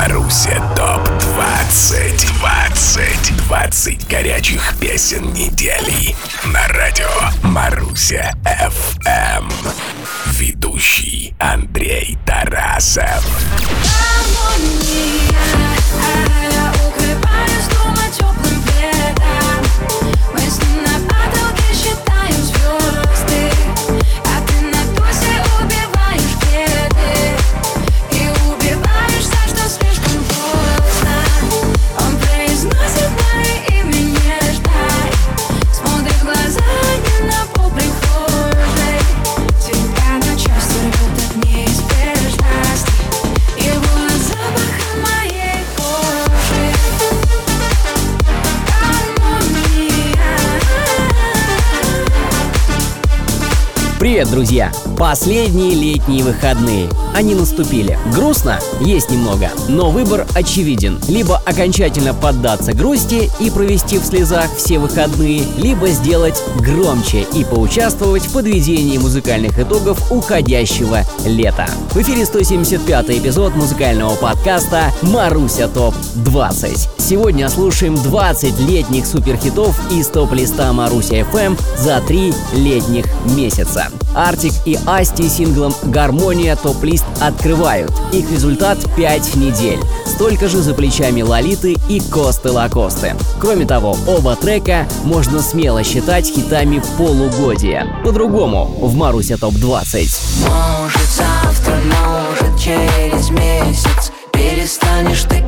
Маруся ТОП-20 20 20 горячих песен недели. На радио Маруся ФМ Ведущий Андрей Тарасов Привет, друзья! Последние летние выходные. Они наступили. Грустно? Есть немного. Но выбор очевиден. Либо окончательно поддаться грусти и провести в слезах все выходные, либо сделать громче и поучаствовать в подведении музыкальных итогов уходящего лета. В эфире 175 эпизод музыкального подкаста «Маруся ТОП-20». Сегодня слушаем 20 летних суперхитов из топ-листа Маруся FM за три летних месяца. Артик и Асти синглом «Гармония» топ-лист открывают. Их результат 5 недель. Столько же за плечами Лолиты и Косты Лакосты. Кроме того, оба трека можно смело считать хитами полугодия. По-другому в Маруся ТОП-20. Может завтра, может через месяц Перестанешь ты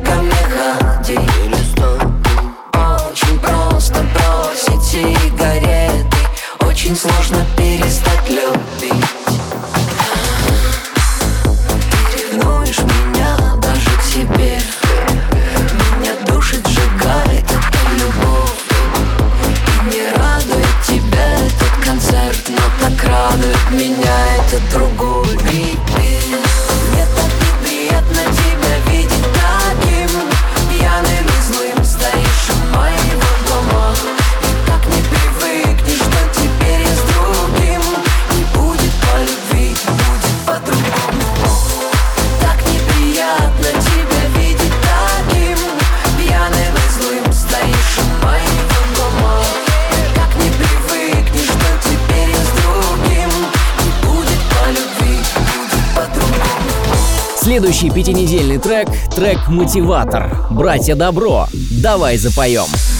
Следующий пятинедельный трек — трек «Мотиватор». «Братья Добро». Давай запоем. Эх, судьба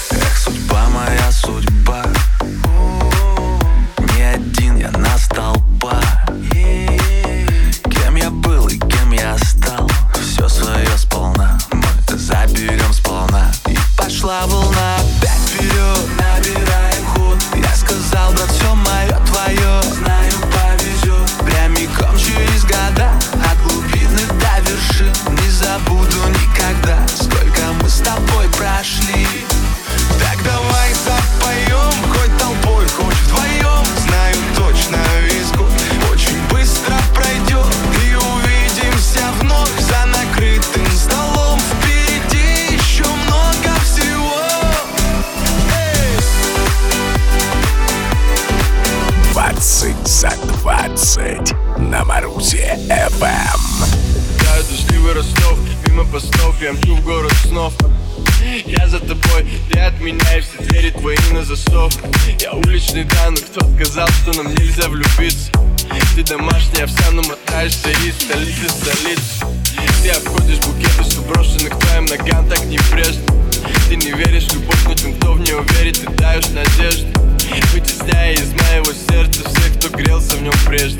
город снов. Я за тобой, ты от меня И все двери твои на засов. Я уличный да, кто сказал, что нам нельзя влюбиться? Ты домашняя овса, но мотаешься из столицы в столицу Ты обходишь букеты, что брошены твоим ногам Так не прежде. Ты не веришь в любовь, но тем, кто в нее верит Ты даешь надежду. Вытесняя из моего сердца всех, кто грелся в нем прежде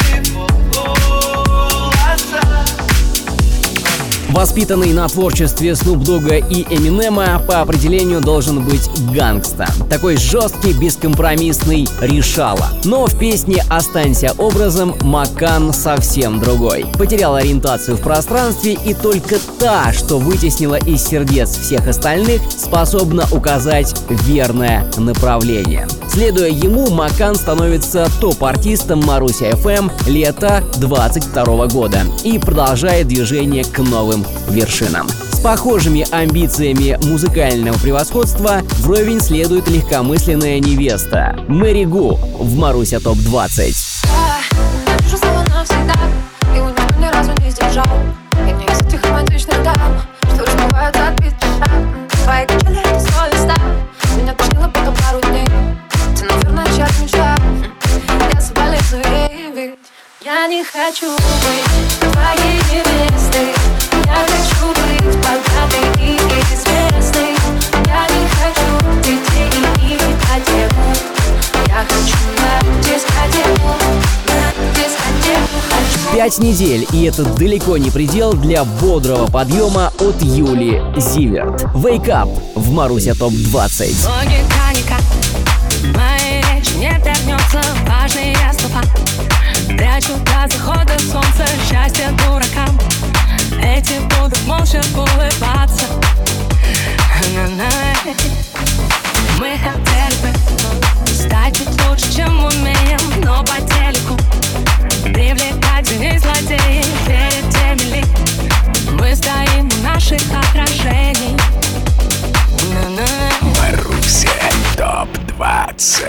Воспитанный на творчестве Снуп Дога и Эминема по определению должен быть гангста. Такой жесткий, бескомпромиссный решала. Но в песне «Останься образом» Макан совсем другой. Потерял ориентацию в пространстве и только та, что вытеснила из сердец всех остальных, способна указать верное направление. Следуя ему, Макан становится топ-артистом Маруся FM лета 22 года и продолжает движение к новым вершинам. С похожими амбициями музыкального превосходства вровень следует легкомысленная невеста Мэри Гу в Маруся ТОП-20. Я не хочу быть 5 недель, и это далеко не предел для бодрого подъема от Юли Зиверт. Wake Up в Маруся ТОП-20. Прячу до захода солнца счастье дуракам Этим будут молча улыбаться наших отражений. Маруся ТОП-20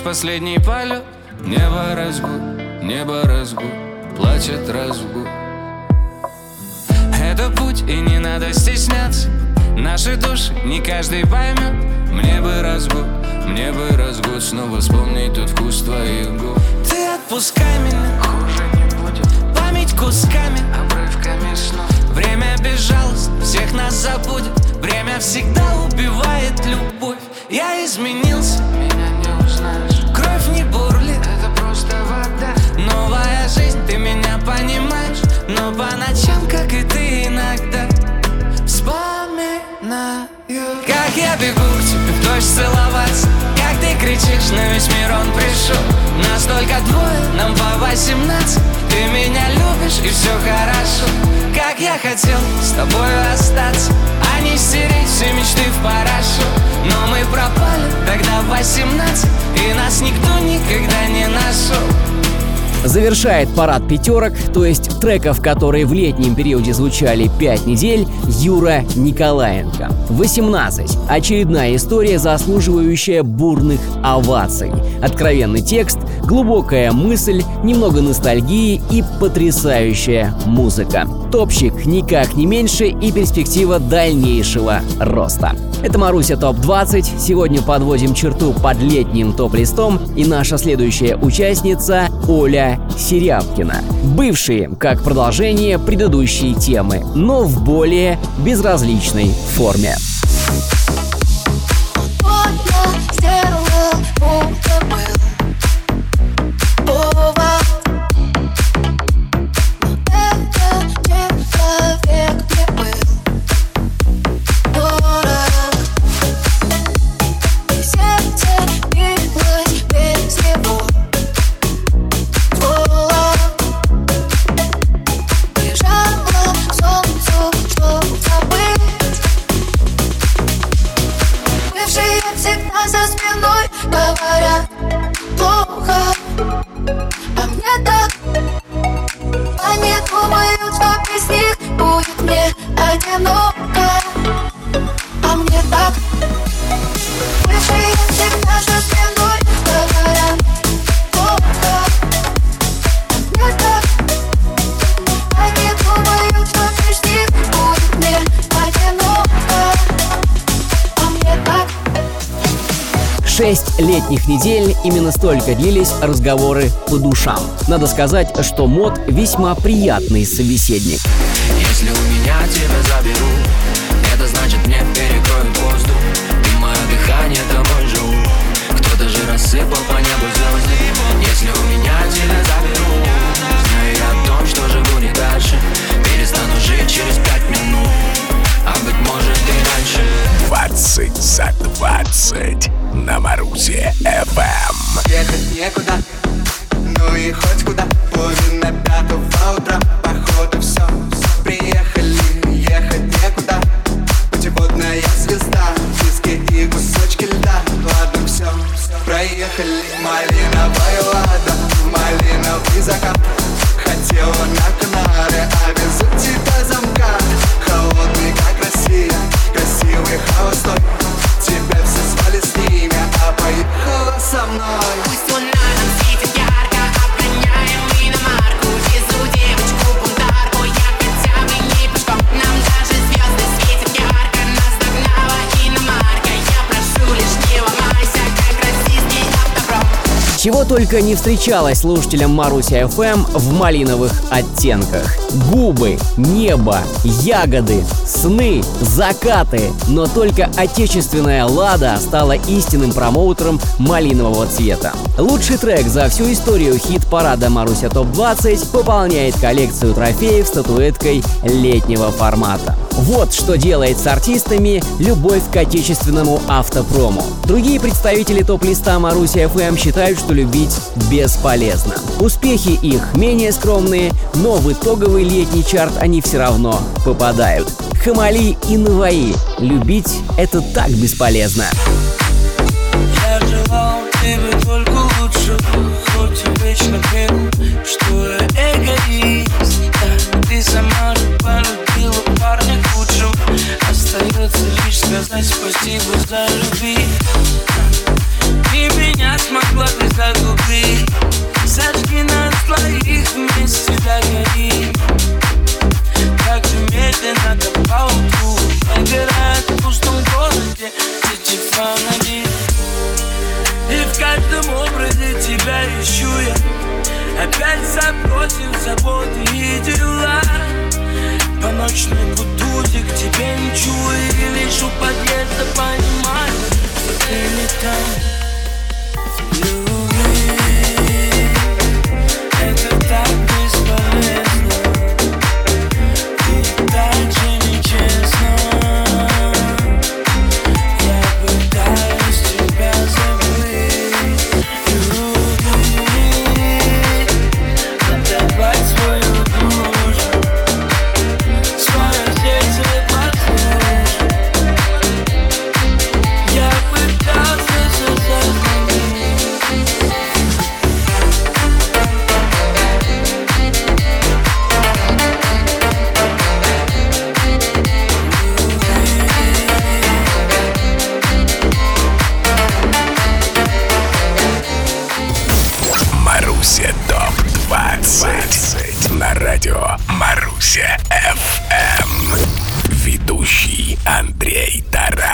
наш последний полет. Небо разгул, небо разгул Плачет разгул. Это путь и не надо стесняться. Наши души не каждый поймет. Мне бы разгул, мне бы разгул. Снова вспомнить тот вкус твоих губ. Ты отпускай меня. Хуже не будет. Память кусками. Обрывками снов. Время безжалостно всех нас забудет. Время всегда Кричишь, на весь мир он пришел. Нас только двое, нам по восемнадцать. Ты меня любишь и все хорошо. Как я хотел с тобой остаться А не стереть все мечты в порошок Но мы пропали тогда в восемнадцать И нас никто никогда не нашел Завершает парад пятерок, то есть треков, которые в летнем периоде звучали 5 недель, Юра Николаенко. 18. Очередная история, заслуживающая бурных оваций. Откровенный текст, глубокая мысль, немного ностальгии и потрясающая музыка. Топчик никак не меньше и перспектива дальнейшего роста. Это Маруся ТОП-20. Сегодня подводим черту под летним топ-листом. И наша следующая участница Оля Серябкина. Бывшие, как продолжение предыдущей темы, но в более безразличной форме. Шесть летних недель именно столько длились разговоры по душам. Надо сказать, что мод весьма приятный собеседник. Если у меня тебя заберу, это значит мне перекроют воздух. Ты мое дыхание, тобой живу. Кто-то же рассыпал по небу звезды. Если у меня тебя заберу, знаю я о том, что живу не дальше. Перестану жить через пять минут, а быть может и раньше. 20 за 20 на Марусе FM. Ехать некуда, ну и хоть куда Половина только не встречалось слушателям Маруся FM в малиновых оттенках. Губы, небо, ягоды, сны, закаты. Но только отечественная Лада стала истинным промоутером малинового цвета. Лучший трек за всю историю хит-парада Маруся ТОП-20 пополняет коллекцию трофеев статуэткой летнего формата. Вот что делает с артистами любовь к отечественному автопрому. Другие представители топ-листа Маруси FM считают, что любить бесполезно. Успехи их менее скромные, но в итоговый летний чарт они все равно попадают. Хамали и Наваи. Любить — это так бесполезно. Я желал тебе только лучшего Хоть и вечно кляну, что я эгоист Да, Ты сама Остается лишь сказать спасибо за любви. Ты меня смогла ты загубить. Сожги нас двоих вместе догори Так же медленно до поутру Набирает в пустом городе эти фонари. И в каждом образе тебя ищу я. Опять забросил заботы и дела По ночной будуде к тебе мчу И лишь у подъезда понимаю, что ты не там. Любви, это так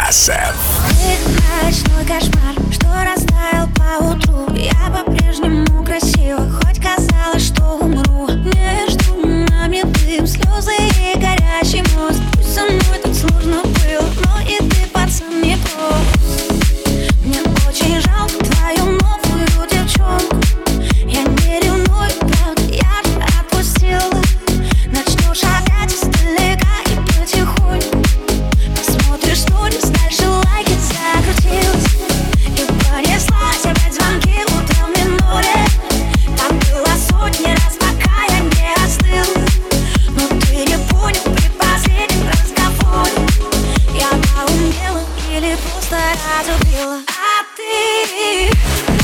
Кошмар, или пусто разубила, А ты?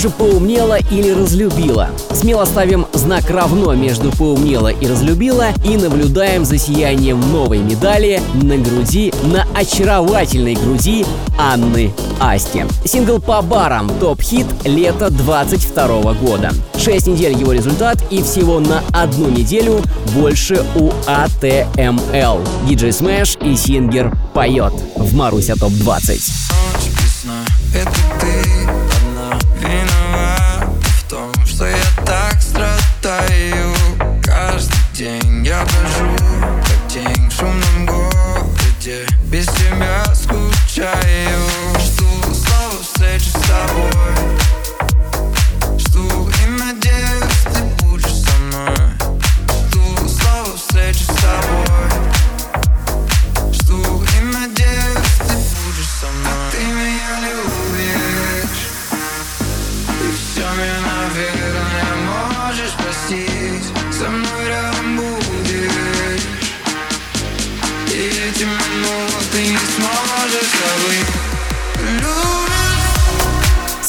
Же поумнела или разлюбила? Смело ставим знак равно между поумнела и разлюбила и наблюдаем за сиянием новой медали на груди, на очаровательной груди Анны Асти. Сингл по барам топ-хит лета 22 года. Шесть недель его результат и всего на одну неделю больше у ATML. DJ Smash и Сингер поет в Маруся ТОП 20. Это ты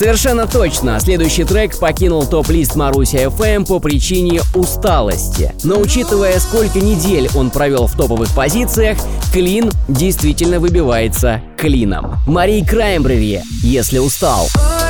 Совершенно точно. Следующий трек покинул топ-лист Маруся FM по причине усталости. Но учитывая, сколько недель он провел в топовых позициях, клин действительно выбивается клином. Марий Краймбрери, если устал. Ночные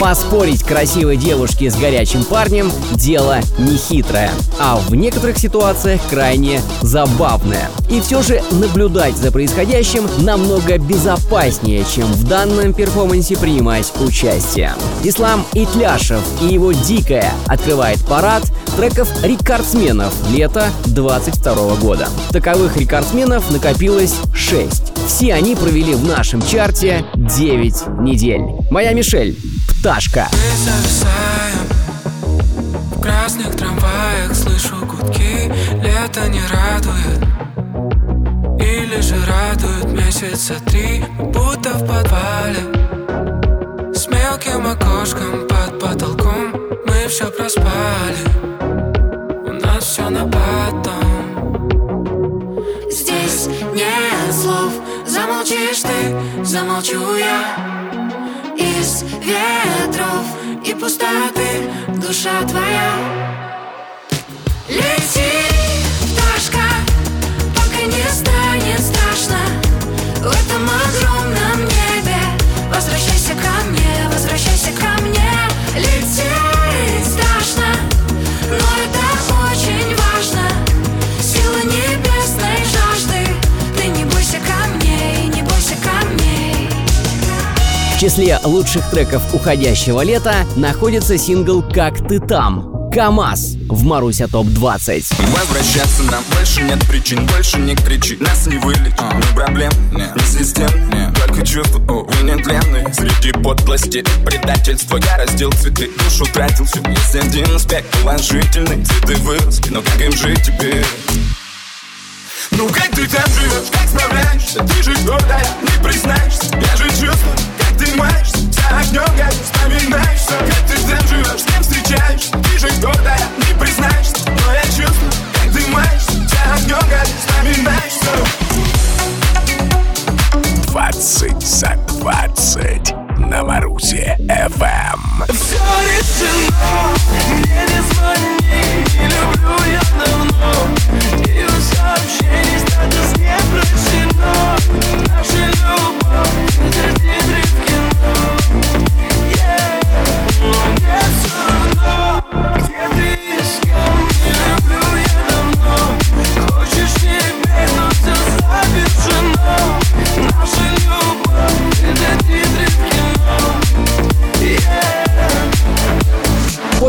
Поспорить красивой девушке с горячим парнем – дело нехитрое, а в некоторых ситуациях крайне забавное. И все же наблюдать за происходящим намного безопаснее, чем в данном перформансе принимать участие. Ислам Итляшев и его «Дикая» открывает парад треков рекордсменов лета 22 года. Таковых рекордсменов накопилось 6. Все они провели в нашем чарте 9 недель. Моя Мишель, «Пташка». В красных трамваях слышу гудки. Лето не радует. Или же радует месяца три Будто в подвале. С мелким окошком под потолком Мы все проспали. У нас все на потом. Здесь нет слов. Замолчишь ты, замолчу я из ветров и пустоты душа твоя. Лети, пташка, пока не станет страшно в этом В числе лучших треков уходящего лета находится сингл «Как ты там», КамАЗ в Маруся ТОП-20. Возвращаться нам больше нет причин, больше не кричи. Нас не вылечит, а. ни проблем, нет, ни систем нет. Только чувства, увы, нетленные Среди подлости предательства Я раздел цветы, душу тратил все Есть один аспект положительный. Цветы выросли, но как им жить теперь? Ну как ты там живешь, как справляешься? Ты же гордая, не признаешься. Я же чувствую, ты За огнем горишь, вспоминаешься Как ты там живешь, с кем встречаешься Ты же гордая, не признаешься Но я чувствую, как ты маешься За огнем горишь, вспоминаешься 20 за 20 на Марусе FM. Все решено, мне не звони, не люблю я давно. И у сообщений статус не прощено. Наша любовь,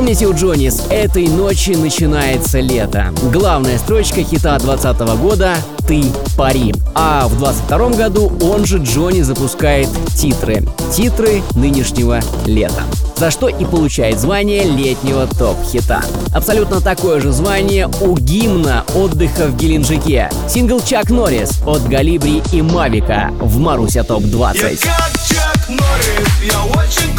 Помните у Джонни, с этой ночи начинается лето. Главная строчка хита 2020 года «Ты пари». А в 22 году он же Джонни запускает титры. Титры нынешнего лета. За что и получает звание летнего топ-хита. Абсолютно такое же звание у гимна отдыха в Геленджике. Сингл Чак Норрис от Галибри и Мавика в Маруся ТОП-20. Я как Чак Норрис, я очень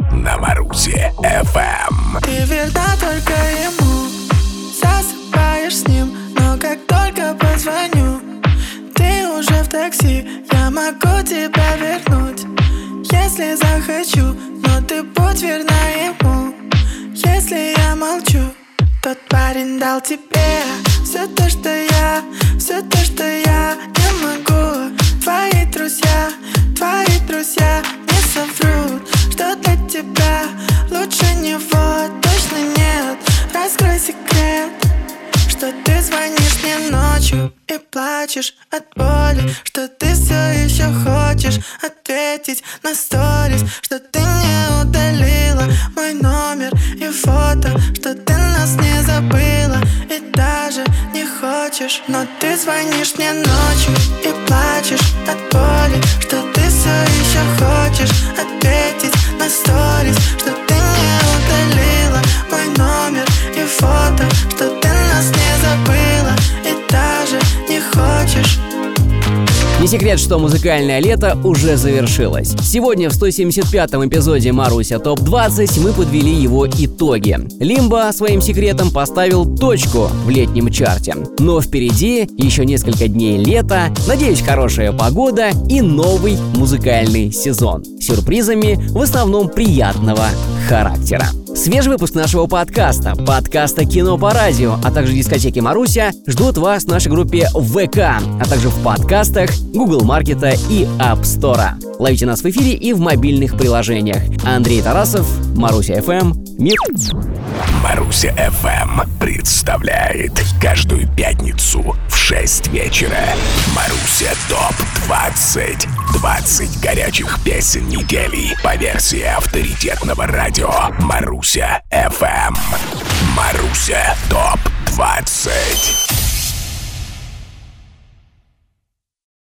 на Марусе FM. Ты верна только ему Засыпаешь с ним Но как только позвоню Ты уже в такси Я могу тебя вернуть Если захочу Но ты будь верна ему. Если я молчу Тот парень дал тебе Все то, что я Все то, что я не могу. Твои друзья Твои друзья не соврут Раскрой секрет что ты звонишь мне ночью и плачешь от боли Что ты все еще хочешь ответить на сторис Что ты не удалила мой номер и фото Что ты нас не забыла и даже не хочешь Но ты звонишь мне ночью секрет, что музыкальное лето уже завершилось. Сегодня в 175-м эпизоде Маруся ТОП-20 мы подвели его итоги. Лимба своим секретом поставил точку в летнем чарте. Но впереди еще несколько дней лета, надеюсь, хорошая погода и новый музыкальный сезон. Сюрпризами в основном приятного характера. Свежий выпуск нашего подкаста, подкаста «Кино по радио», а также дискотеки Маруся ждут вас в нашей группе ВК, а также в подкастах Google Маркета и App Store. Ловите нас в эфире и в мобильных приложениях. Андрей Тарасов, Маруся FM, Мир. Маруся FM представляет каждую пятницу в 6 вечера. Маруся ТОП 20 20 горячих песен недели по версии авторитетного радио. Маруся FM Маруся ТОП 20